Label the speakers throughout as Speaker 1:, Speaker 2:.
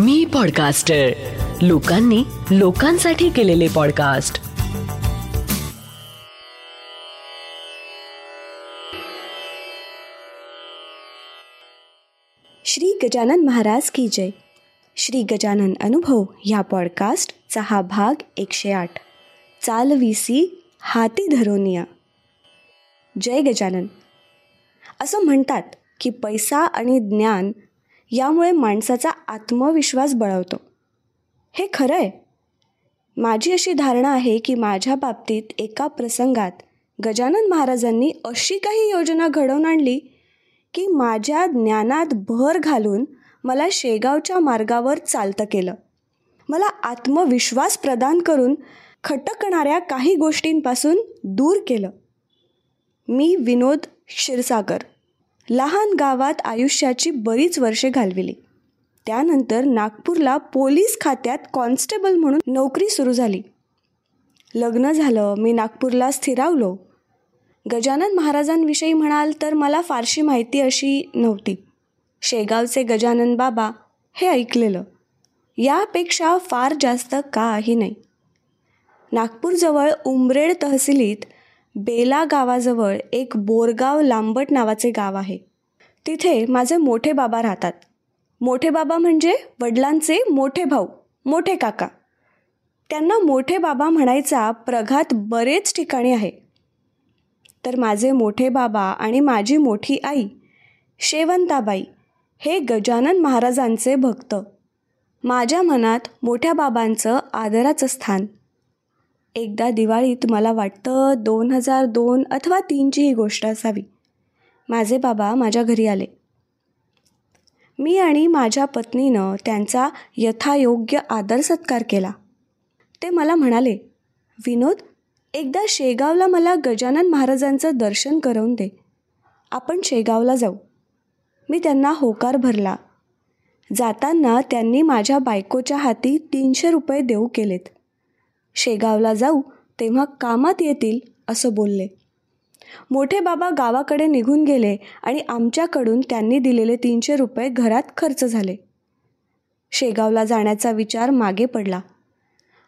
Speaker 1: मी podcaster लोकांनी लोकांसाठी केलेले पॉडकास्ट
Speaker 2: श्री गजानन महाराज की जय. श्री गजानन अनुभव ह्या पॉडकास्टचा हा भाग एकशे आठ. चालविसी हाती धरोनिया. जय गजानन. असं म्हणतात की पैसा आणि ज्ञान यामुळे माणसाचा आत्मविश्वास बळवतो. हे खरं आहे माझी अशी धारणा आहे की माझ्या बाबतीत एका प्रसंगात गजानन महाराजांनी अशी काही योजना घडवून आणली की माझ्या ज्ञानात भर घालून मला शेगावच्या मार्गावर चालतं केलं. मला आत्मविश्वास प्रदान करून खटकणाऱ्या काही गोष्टींपासून दूर केलं. मी विनोद क्षीरसागर. लहान गावात आयुष्याची बरीच वर्षे घालविली. त्यानंतर नागपूरला पोलीस खात्यात कॉन्स्टेबल म्हणून नोकरी सुरू झाली. लग्न झालं मी नागपूरला स्थिरावलो. गजानन महाराजांविषयी म्हणाल तर मला फारशी माहिती अशी नव्हती. शेगावचे गजानन बाबा हे ऐकलेलं. यापेक्षा फार जास्त काही नाही. नागपूरजवळ उमरेड तहसीलीत बेला गावाजवळ एक बोरगाव लांबट नावाचे गाव आहे. तिथे माझे मोठे बाबा राहतात. मोठे बाबा म्हणजे वडिलांचे मोठे भाऊ मोठे काका. त्यांना मोठे बाबा म्हणायचा प्रघात बरेच ठिकाणी आहे. तर माझे मोठे बाबा आणि माझी मोठी आई शेवंताबाई हे गजानन महाराजांचे भक्त. माझ्या मनात मोठ्या बाबांचं आदराचं स्थान. एकदा दिवाळीत मला वाटतं दोन हजार दोन अथवा तीनची ही गोष्ट असावी. माझे बाबा माझ्या घरी आले. मी आणि माझ्या पत्नीनं त्यांचा यथायोग्य आदर सत्कार केला. ते मला म्हणाले विनोद एकदा शेगावला मला गजानन महाराजांचं दर्शन करवून दे. आपण शेगावला जाऊ. मी त्यांना होकार भरला. जाताना त्यांनी माझ्या बायकोच्या हाती तीनशे रुपये देऊ केलेत. शेगावला जाऊ तेव्हा कामात येतील असं बोलले. मोठे बाबा गावाकडे निघून गेले आणि आमच्याकडून त्यांनी दिलेले तीनशे रुपये घरात खर्च झाले. शेगावला जाण्याचा विचार मागे पडला.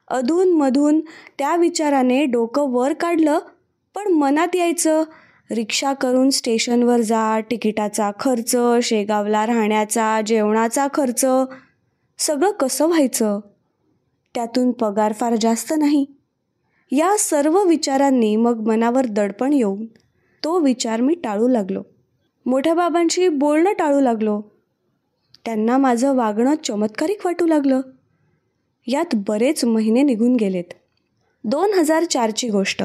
Speaker 2: अधूनमधून त्या विचाराने डोकं वर काढलं पण मनात यायचं रिक्षा करून स्टेशनवर जा तिकिटाचा खर्च शेगावला राहण्याचा जेवणाचा खर्च सगळं कसं व्हायचं? त्यातून पगार फार जास्त नाही. या सर्व विचारांनी मग मनावर दडपण येऊन तो विचार मी टाळू लागलो. मोठ्या बाबांशी बोलणं टाळू लागलो. त्यांना माझं वागणं चमत्कारिक वाटू लागलं. यात बरेच महिने निघून गेलेत. दोन हजार चारची गोष्ट.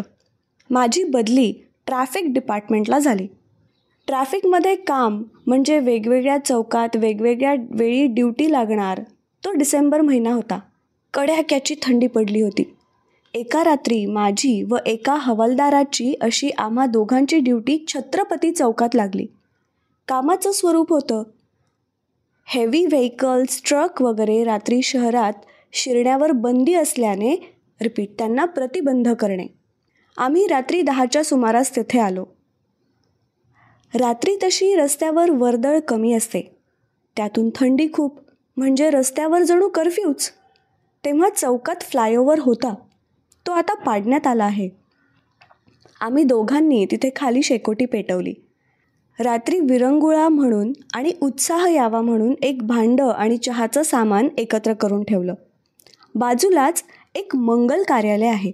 Speaker 2: माझी बदली ट्रॅफिक डिपार्टमेंटला झाली. ट्रॅफिकमध्ये काम म्हणजे वेगवेगळ्या चौकात वेगवेगळ्या वेळी ड्युटी लागणार तो डिसेंबर महिना होता. कड्याक्याची थंडी पडली होती. एका रात्री माझी व एका हवालदाराची अशी आम्हा दोघांची ड्युटी छत्रपती चौकात लागली. कामाचं स्वरूप होतं. हेवी व्हेकल्स ट्रक वगैरे रात्री शहरात शिरण्यावर बंदी असल्याने रिपीट त्यांना प्रतिबंध करणे. आम्ही रात्री दहाच्या सुमारास तिथे आलो. रात्री तशी रस्त्यावर वर्दळ कमी असते. त्यातून थंडी खूप म्हणजे रस्त्यावर जणू कर्फ्यूच तेव्हा चौकात फ्लायओव्हर होता. तो आता पाडण्यात आला आहे. आम्ही दोघांनी तिथे खाली शेकोटी पेटवली. रात्री विरंगुळा म्हणून आणि उत्साह यावा म्हणून एक भांडं आणि चहाचं सामान एकत्र करून ठेवलं. बाजूलाच एक मंगल कार्यालय आहे.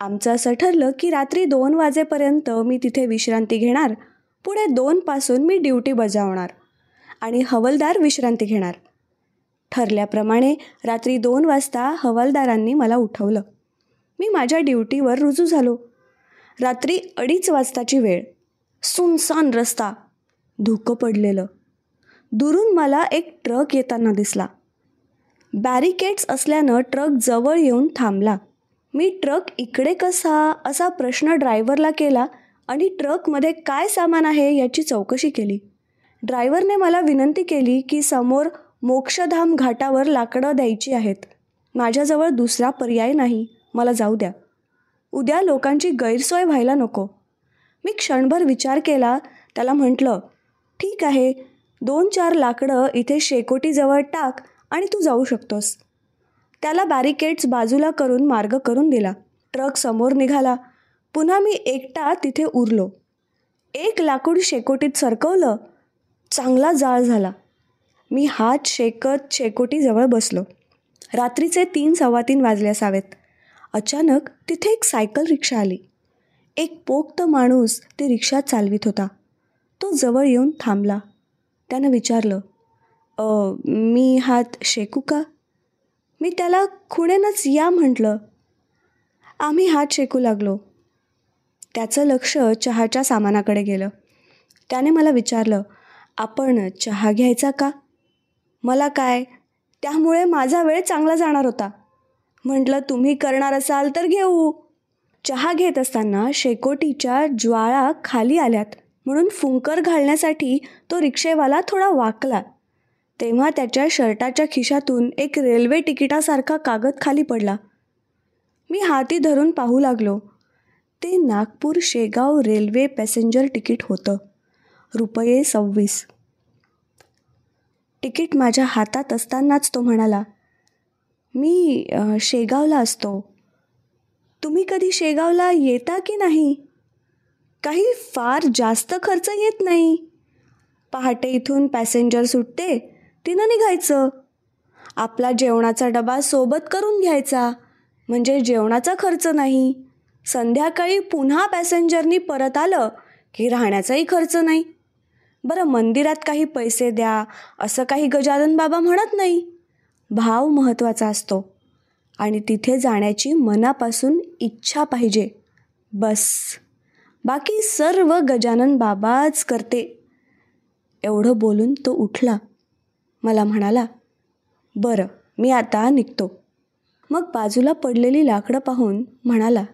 Speaker 2: आमचं असं ठरलं की रात्री दोन वाजेपर्यंत मी तिथे विश्रांती घेणार. पुढे दोनपासून मी ड्युटी बजावणार आणि हवलदार विश्रांती घेणार. ठरल्याप्रमाणे रात्री दोन वाजता हवालदारांनी मला उठवलं. मी माझ्या ड्युटीवर रुजू झालो. रात्री अडीच वाजताची वेळ. सुनसान रस्ता. धुकं पडलेलं. दुरून मला एक ट्रक येताना दिसला. बॅरिकेड्स असल्यानं ट्रक जवळ येऊन थांबला. मी ट्रक इकडे कसा असा प्रश्न ड्रायव्हरला केला आणि ट्रकमध्ये काय सामान आहे याची चौकशी केली. ड्रायव्हरने मला विनंती केली की समोर मोक्षधाम घाटावर लाकडं द्यायची आहेत. माझ्याजवळ दुसरा पर्याय नाही. मला जाऊ द्या. उद्या लोकांची गैरसोय व्हायला नको. मी क्षणभर विचार केला. त्याला म्हटलं ठीक आहे. दोन चार लाकडं इथे शेकोटीजवळ टाक आणि तू जाऊ शकतोस. त्याला बॅरिकेड्स बाजूला करून मार्ग करून दिला. ट्रक समोर निघाला. पुन्हा मी एकटा तिथे उरलो. एक लाकूड शेकोटीत सरकवलं. चांगला जाळ झाला. मी हात शेकत शेकोटीजवळ बसलो. रात्रीचे तीन सव्वा तीन वाजले असावेत. अचानक तिथे एक सायकल रिक्षा आली. एक पोक्त माणूस ती रिक्षा चालवित होता. तो जवळ येऊन थांबला. त्यानं विचारलं मी हात शेकू का? मी त्याला खुणेनंच या म्हटलं. आम्ही हात शेकू लागलो. त्याचं लक्ष चहाच्या सामानाकडे गेलं. त्याने मला विचारलं आपण चहा घ्यायचा का? मला काय? त्यामुळे माझा वेळ चांगला जाणार होता. म्हटलं तुम्ही करणार असाल तर घेऊ. चहा घेत असताना शेकोटीच्या ज्वाळा खाली आल्यात. म्हणून फुंकर घालण्यासाठी तो रिक्षेवाला थोडा वाकला. तेव्हा त्याच्या शर्टाच्या खिशातून एक रेल्वे तिकिटासारखा कागद खाली पडला. मी हाती धरून पाहू लागलो. ते Nagpur Shegaon railway passenger ticket होतं. रुपये सव्वीस. तिकीट माझ्या हातात असतानाच तो म्हणाला मी शेगावला असतो. तुम्ही कधी शेगावला येता की नाही? काही फार जास्त खर्च येत नाही. पहाटे इथून पॅसेंजर सुटते तिनं निघायचं. आपला जेवणाचा डबा सोबत करून घ्यायचा म्हणजे जेवणाचा खर्च नाही. संध्याकाळी पुन्हा पॅसेंजरनी परत आलं की राहण्याचाही खर्च नाही. बरं मंदिरात काही पैसे द्या असं काही गजानन बाबा म्हणत नाही. भाव महत्त्वाचा असतो. आणि तिथे जाण्याची मनापासून इच्छा पाहिजे. बस. बाकी सर्व गजानन बाबाच करते. एवढं बोलून तो उठला. मला म्हणाला बरं मी आता निघतो. मग बाजूला पडलेली लाकडं पाहून म्हणाला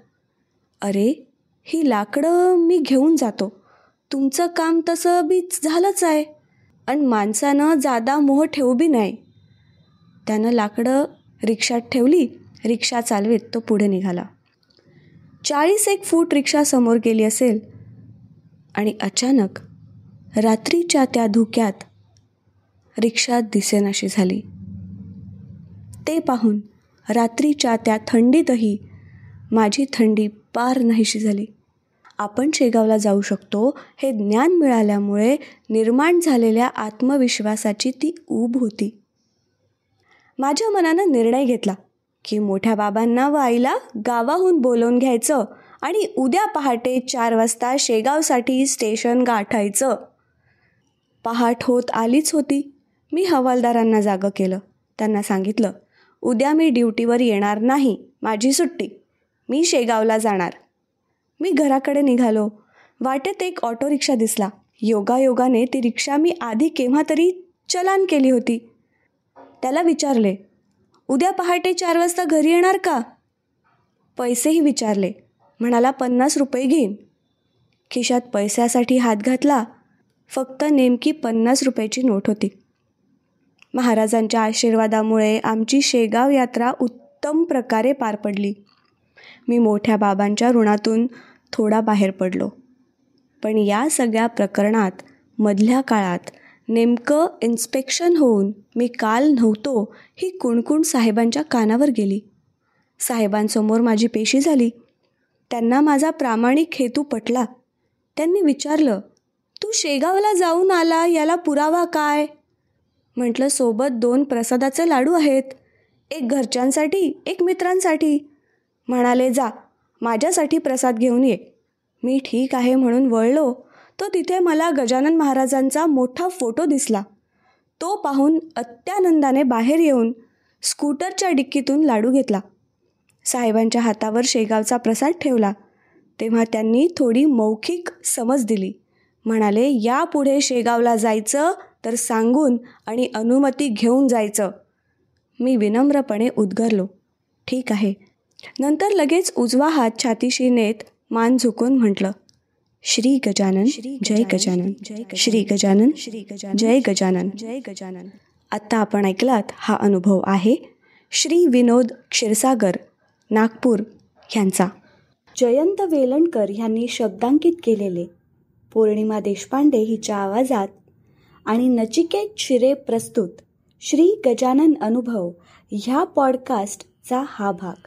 Speaker 2: अरे ही लाकडं मी घेऊन जातो. तुमचं काम तसं बी झालंच आहे. आणि माणसानं जादा मोह ठेवू बी नाही. त्यानं लाकडं रिक्षात ठेवली रिक्षा चालवीत तो पुढे निघाला. चाळीस एक फूट रिक्षा समोर गेली असेल आणि अचानक रात्रीच्या त्या धुक्यात रिक्षा दिसेनाशी झाली. ते पाहून रात्रीच्या त्या थंडीतही माझी थंडी पार नाहीशी झाली. आपण शेगावला जाऊ शकतो हे ज्ञान मिळाल्यामुळे निर्माण झालेल्या आत्मविश्वासाची ती ऊब होती. माझ्या मनानं निर्णय घेतला की मोठ्या बाबांना व आईला गावाहून बोलवून घ्यायचं आणि उद्या पहाटे चार वाजता शेगावसाठी स्टेशन गाठायचं. पहाट होत आलीच होती. मी हवालदारांना जागं केलं. त्यांना सांगितलं उद्या मी ड्युटीवर येणार नाही माझी सुट्टी. मी शेगावला जाणार. मी घराकडे निघालो. वाटेत एक ऑटो रिक्षा दिसला. योगायोगाने ती रिक्षा मी आधी केव्हा तरी चलान केली होती. त्याला विचारले उद्या पहाटे चार वाजता घरी येणार का? पैसेही विचारले. म्हणाला पन्नास रुपये घेईन. खिशात पैशासाठी हात घातला. फक्त नेमकी पन्नास रुपयाची नोट होती. महाराजांच्या आशीर्वादामुळे आमची शेगाव यात्रा उत्तम प्रकारे पार पडली. मी मोठ्या बाबांच्या ऋणातून थोडा बाहेर पडलो. पण या सगळ्या प्रकरणात मधल्या काळात नेमकं इन्स्पेक्शन होऊन मी काल नव्हतो ही कुणकुण साहेबांच्या कानावर गेली. साहेबांसमोर माझी पेशी झाली. त्यांना माझा प्रामाणिक हेतू पटला. त्यांनी विचारलं तू शेगावला जाऊन आला याला पुरावा काय? म्हटलं सोबत दोन प्रसादाचे लाडू आहेत एक घरच्यांसाठी एक मित्रांसाठी. म्हणाले जा. माझ्यासाठी प्रसाद घेऊन ये. मी ठीक आहे म्हणून वळलो. तो तिथे मला गजानन महाराजांचा मोठा फोटो दिसला. तो पाहून अत्यानंदाने बाहेर येऊन स्कूटरच्या डिक्कीतून लाडू घेतला. साहेबांच्या हातावर शेगावचा प्रसाद ठेवला. तेव्हा त्यांनी थोडी मौखिक समज दिली. म्हणाले यापुढे शेगावला जायचं तर सांगून आणि अनुमती घेऊन जायचं.
Speaker 3: मी विनम्रपणे उद्गरलो. ठीक आहे. नंतर लगेच उजवा हात छातीशी नेत मान झुकून म्हटलं श्री गजानन जय गजानन श्री गजानन श्री गजानन जय गजानन. जय गजानन. आत्ता आपण ऐकलात हा अनुभव आहे श्री विनोद क्षीरसागर नागपूर ह्यांचा जयंत वेलणकर ह्यांनी शब्दांकित केलेले पौर्णिमा देशपांडे हिच्या आवाजात आणि नचिकेत शिरे प्रस्तुत श्री गजानन अनुभव ह्या पॉडकास्टचा हा भाग.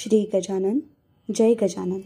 Speaker 3: श्री गजानन जय गजानन.